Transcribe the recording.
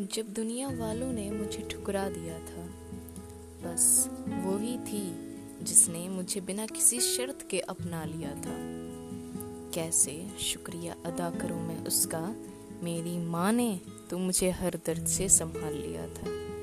जब दुनिया वालों ने मुझे ठुकरा दिया था, बस वो ही थी जिसने मुझे बिना किसी शर्त के अपना लिया था। कैसे शुक्रिया अदा करूँ मैं उसका? मेरी माँ ने तो मुझे हर दर्द से संभाल लिया था।